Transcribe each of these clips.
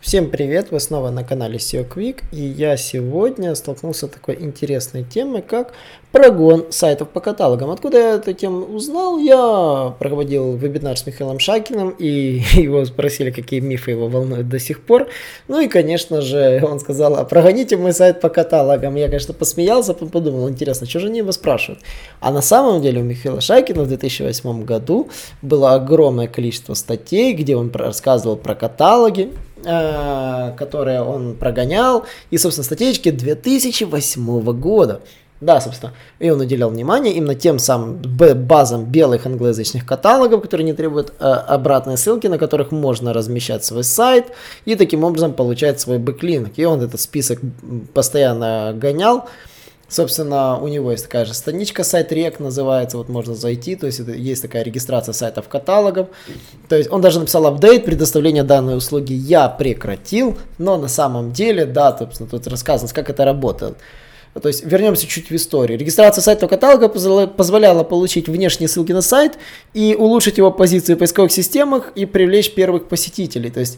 Всем привет, вы снова на канале SEO Quick, и я сегодня столкнулся с такой интересной темой, как прогон сайтов по каталогам. Откуда я эту тему узнал? Я проводил вебинар с Михаилом Шакиным, и его спросили, какие мифы его волнуют до сих пор. Ну и, конечно же, он сказал, а прогоните мой сайт по каталогам. Я, конечно, посмеялся, подумал, интересно, что же они его спрашивают? А на самом деле у Михаила Шакина в 2008 году было огромное количество статей, где он рассказывал про каталоги, которые он прогонял, и, собственно, статейки 2008 года. Да, собственно, и он уделял внимание именно тем самым базам белых англоязычных каталогов, которые не требуют э, обратной ссылки, на которых можно размещать свой сайт и таким образом получать свой backlink. И он этот список постоянно гонял. Собственно, у него есть такая же страничка, site reg называется, вот можно зайти, то есть это, есть такая регистрация сайтов каталогов. То есть он даже написал update, предоставление данной услуги я прекратил, но на самом деле, да, собственно, тут рассказано, как это работает. То есть вернемся чуть в историю. Регистрация сайта каталога позволяла получить внешние ссылки на сайт и улучшить его позицию в поисковых системах и привлечь первых посетителей. То есть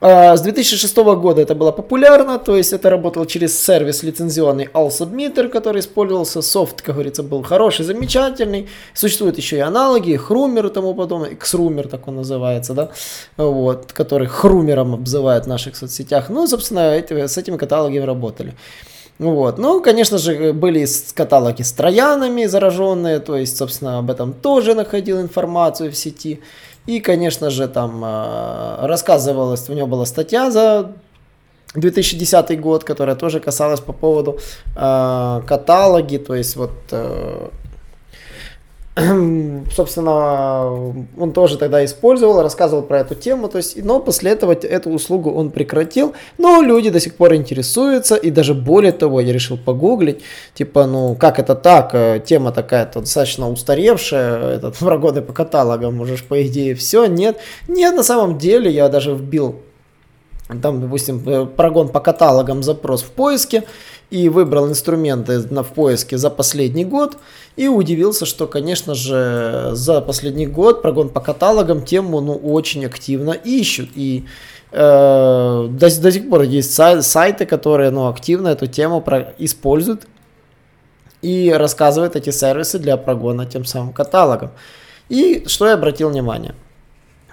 с 2006 года это было популярно, то есть это работало через сервис лицензионный AllSubmitter, который использовался, софт, как говорится, был хороший, замечательный. Существуют еще и аналоги, Хрумер и тому подобное, Xrumер так он называется, да, вот, который Хрумером обзывают в наших соцсетях. Ну, собственно, эти, с этими каталогами работали. Вот. Ну, конечно же, были каталоги с троянами зараженные, то есть, собственно, об этом тоже находил информацию в сети. И, конечно же, там э, рассказывалось, у него была статья за 2010 год, которая тоже касалась по поводу э, каталоги, то есть вот э, собственно, он тоже тогда использовал, рассказывал про эту тему, то есть, но после этого эту услугу он прекратил, но люди до сих пор интересуются, и даже более того, я решил погуглить, типа, ну, как это так, э, тема такая-то достаточно устаревшая, этот прогоны по каталогам, можешь, по идее, все, нет, нет, на самом деле, я даже вбил там, допустим, э, прогон по каталогам запрос в поиске, и выбрал инструменты на, в поиске за последний год, и удивился, что, конечно же, за последний год прогон по каталогам тему ну, очень активно ищут, и э, до, до сих пор есть сай, сайты, которые ну, активно эту тему про, используют и рассказывают эти сервисы для прогона тем самым каталогом. И что я обратил внимание?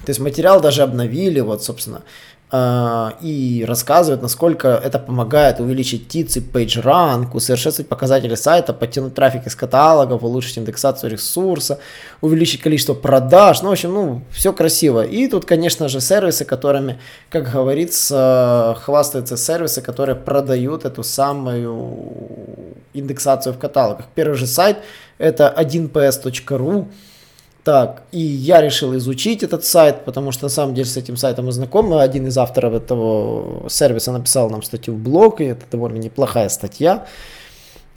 То есть материал даже обновили, вот, собственно, и рассказывает, насколько это помогает увеличить ТИЦ и PageRank, усовершенствовать показатели сайта, подтянуть трафик из каталогов, улучшить индексацию ресурса, увеличить количество продаж. Ну, в общем, ну, все красиво. И тут, конечно же, сервисы, которыми, как говорится, хвастаются сервисы, которые продают эту самую индексацию в каталогах. Первый же сайт это 1ps.ru, так, и я решил изучить этот сайт, потому что на самом деле с этим сайтом мы знакомы. Один из авторов этого сервиса написал нам статью в блог, и это довольно неплохая статья.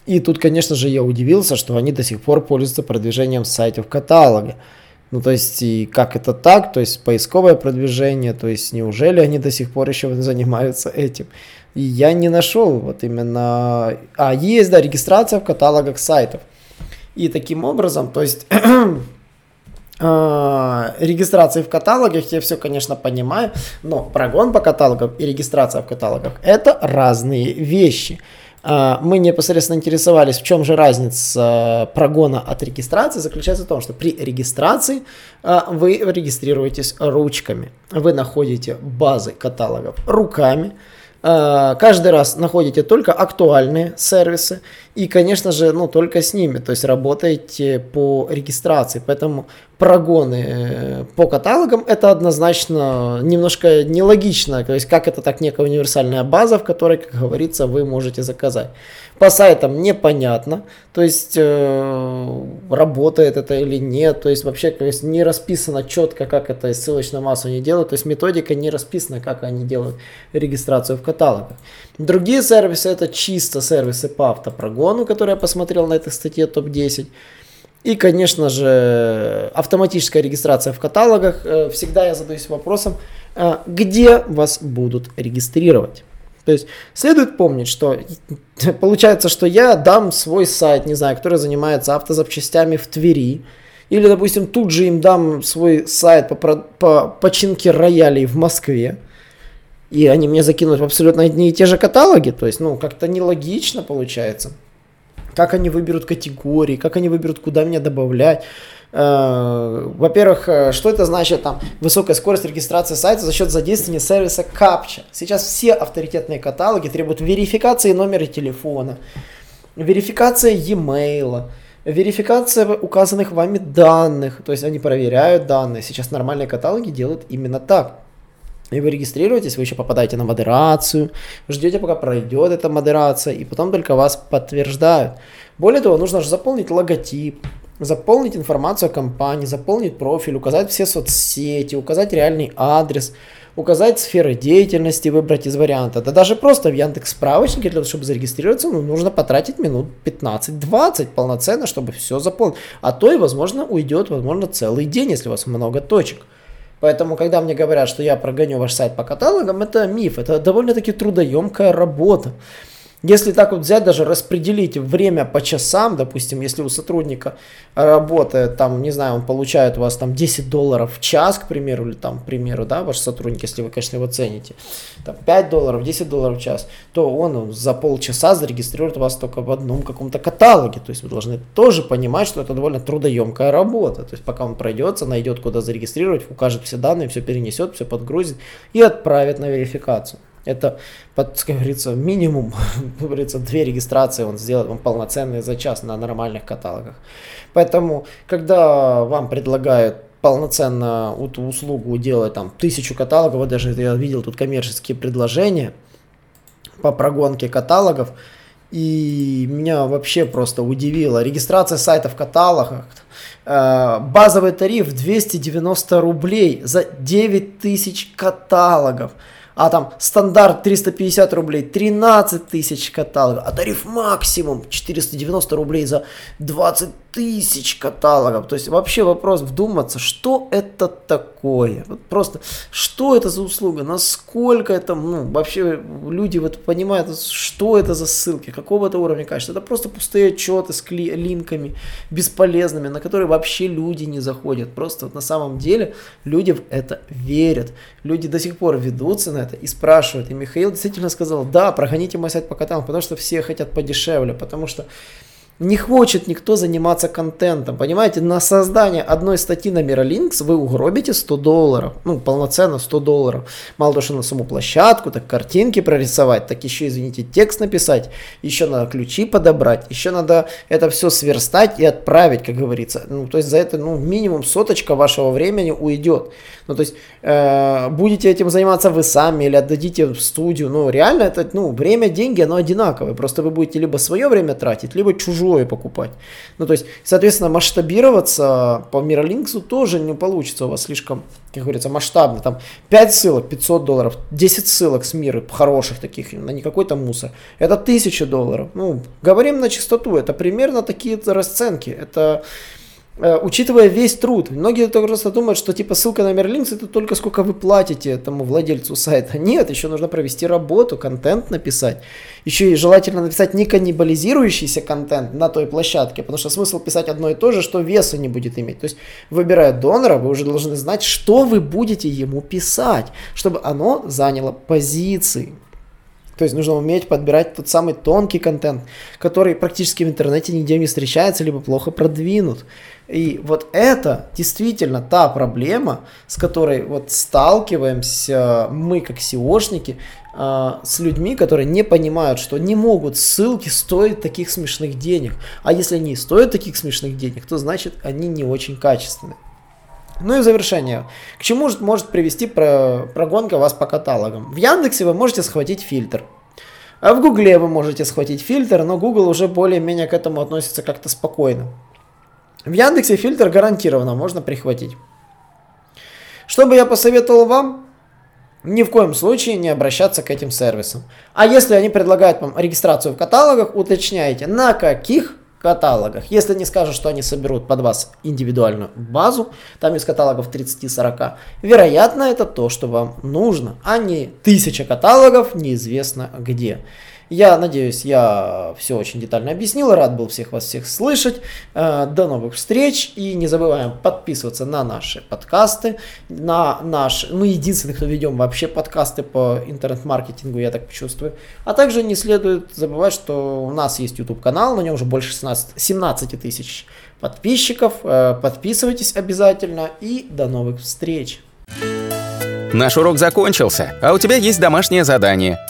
И тут, конечно же, я удивился, что они до сих пор пользуются продвижением сайтов в каталоге. Ну, то есть, и как это так? То есть, поисковое продвижение, то есть, неужели они до сих пор еще занимаются этим? И я не нашел вот именно... А, есть, да, регистрация в каталогах сайтов. И таким образом, то есть... А, регистрации в каталогах, я все, конечно, понимаю, но прогон по каталогам и регистрация в каталогах это разные вещи. А, мы непосредственно интересовались, в чем же разница прогона от регистрации. Заключается в том, что при регистрации а, вы регистрируетесь ручками. Вы находите базы каталогов руками. Каждый раз находите только актуальные сервисы и, конечно же, ну, только с ними, то есть работаете по регистрации. Поэтому прогоны э, по каталогам, это однозначно немножко нелогично. То есть, как это так некая универсальная база, в которой, как говорится, вы можете заказать. По сайтам непонятно, то есть, э, работает это или нет. То есть, вообще то есть, не расписано четко, как это ссылочную массу они делают. То есть, методика не расписана, как они делают регистрацию в каталогах. Другие сервисы, это чисто сервисы по автопрогону, которые я посмотрел на этой статье топ-10. И, конечно же, автоматическая регистрация в каталогах. Э, всегда я задаюсь вопросом, э, где вас будут регистрировать. То есть следует помнить, что получается, что я дам свой сайт, не знаю, который занимается автозапчастями в Твери, или, допустим, тут же им дам свой сайт по, по починке роялей в Москве, и они мне закинут абсолютно одни и те же каталоги, то есть, ну, как-то нелогично получается как они выберут категории, как они выберут, куда меня добавлять. Э, во-первых, э, что это значит там высокая скорость регистрации сайта за счет задействования сервиса CAPTCHA. Сейчас все авторитетные каталоги требуют верификации номера телефона, верификация e-mail, верификация указанных вами данных, то есть они проверяют данные. Сейчас нормальные каталоги делают именно так. И вы регистрируетесь, вы еще попадаете на модерацию, ждете, пока пройдет эта модерация, и потом только вас подтверждают. Более того, нужно же заполнить логотип, заполнить информацию о компании, заполнить профиль, указать все соцсети, указать реальный адрес, указать сферы деятельности, выбрать из варианта. Да даже просто в Яндекс справочнике, для того, чтобы зарегистрироваться, ну, нужно потратить минут 15-20 полноценно, чтобы все заполнить. А то и, возможно, уйдет, возможно, целый день, если у вас много точек. Поэтому, когда мне говорят, что я прогоню ваш сайт по каталогам, это миф, это довольно-таки трудоемкая работа. Если так вот взять, даже распределить время по часам, допустим, если у сотрудника работает, там, не знаю, он получает у вас там 10 долларов в час, к примеру, или там, к примеру, да, ваш сотрудник, если вы, конечно, его цените, там, 5 долларов, 10 долларов в час, то он за полчаса зарегистрирует вас только в одном каком-то каталоге. То есть вы должны тоже понимать, что это довольно трудоемкая работа. То есть пока он пройдется, найдет, куда зарегистрировать, укажет все данные, все перенесет, все подгрузит и отправит на верификацию. Это, под, как говорится, минимум, как говорится, две регистрации он сделает вам полноценные за час на нормальных каталогах. Поэтому, когда вам предлагают полноценно эту услугу делать там тысячу каталогов, вот даже я видел тут коммерческие предложения по прогонке каталогов, и меня вообще просто удивило. Регистрация сайта в каталогах, э, базовый тариф 290 рублей за 9000 каталогов а там стандарт 350 рублей, 13 тысяч каталогов, а тариф максимум 490 рублей за 20 тысяч каталогов. То есть вообще вопрос вдуматься, что это такое? Вот просто, что это за услуга? Насколько это, ну, вообще люди вот понимают, что это за ссылки, какого это уровня качества? Это просто пустые отчеты с кли- линками бесполезными, на которые вообще люди не заходят. Просто вот на самом деле люди в это верят. Люди до сих пор ведутся на это и спрашивают. И Михаил действительно сказал, да, прогоните мой сайт по каталогам, потому что все хотят подешевле, потому что не хочет никто заниматься контентом. Понимаете, на создание одной статьи на Miralinks вы угробите 100 долларов. Ну, полноценно 100 долларов. Мало того, что на саму площадку, так картинки прорисовать, так еще, извините, текст написать, еще надо ключи подобрать, еще надо это все сверстать и отправить, как говорится. Ну, то есть за это, ну, минимум соточка вашего времени уйдет. Ну, то есть э, будете этим заниматься вы сами или отдадите в студию. Ну, реально это, ну, время, деньги, оно одинаковое. Просто вы будете либо свое время тратить, либо чужое чужое покупать. Ну, то есть, соответственно, масштабироваться по Миролинксу тоже не получится у вас слишком, как говорится, масштабно. Там 5 ссылок, 500 долларов, 10 ссылок с мира, хороших таких, на не какой-то мусор. Это 1000 долларов. Ну, говорим на чистоту, это примерно такие расценки. Это учитывая весь труд. Многие просто думают, что типа ссылка на Мерлинкс это только сколько вы платите этому владельцу сайта. Нет, еще нужно провести работу, контент написать. Еще и желательно написать не каннибализирующийся контент на той площадке, потому что смысл писать одно и то же, что веса не будет иметь. То есть, выбирая донора, вы уже должны знать, что вы будете ему писать, чтобы оно заняло позиции. То есть нужно уметь подбирать тот самый тонкий контент, который практически в интернете нигде не встречается, либо плохо продвинут. И вот это действительно та проблема, с которой вот сталкиваемся мы как SEOшники, а, с людьми, которые не понимают, что не могут ссылки стоить таких смешных денег. А если они стоят таких смешных денег, то значит они не очень качественные. Ну и в завершение. К чему может привести прогонка вас по каталогам? В Яндексе вы можете схватить фильтр. А в Гугле вы можете схватить фильтр, но Google уже более-менее к этому относится как-то спокойно. В Яндексе фильтр гарантированно можно прихватить. Что бы я посоветовал вам? Ни в коем случае не обращаться к этим сервисам. А если они предлагают вам регистрацию в каталогах, уточняйте, на каких каталогах. Если не скажут, что они соберут под вас индивидуальную базу, там из каталогов 30-40, вероятно, это то, что вам нужно, а не тысяча каталогов неизвестно где. Я надеюсь, я все очень детально объяснил. Рад был всех вас всех слышать. Э, до новых встреч. И не забываем подписываться на наши подкасты. На наш, мы единственные, кто ведем вообще подкасты по интернет-маркетингу, я так чувствую. А также не следует забывать, что у нас есть YouTube канал, на нем уже больше 16, 17 тысяч подписчиков. Э, подписывайтесь обязательно и до новых встреч. Наш урок закончился, а у тебя есть домашнее задание –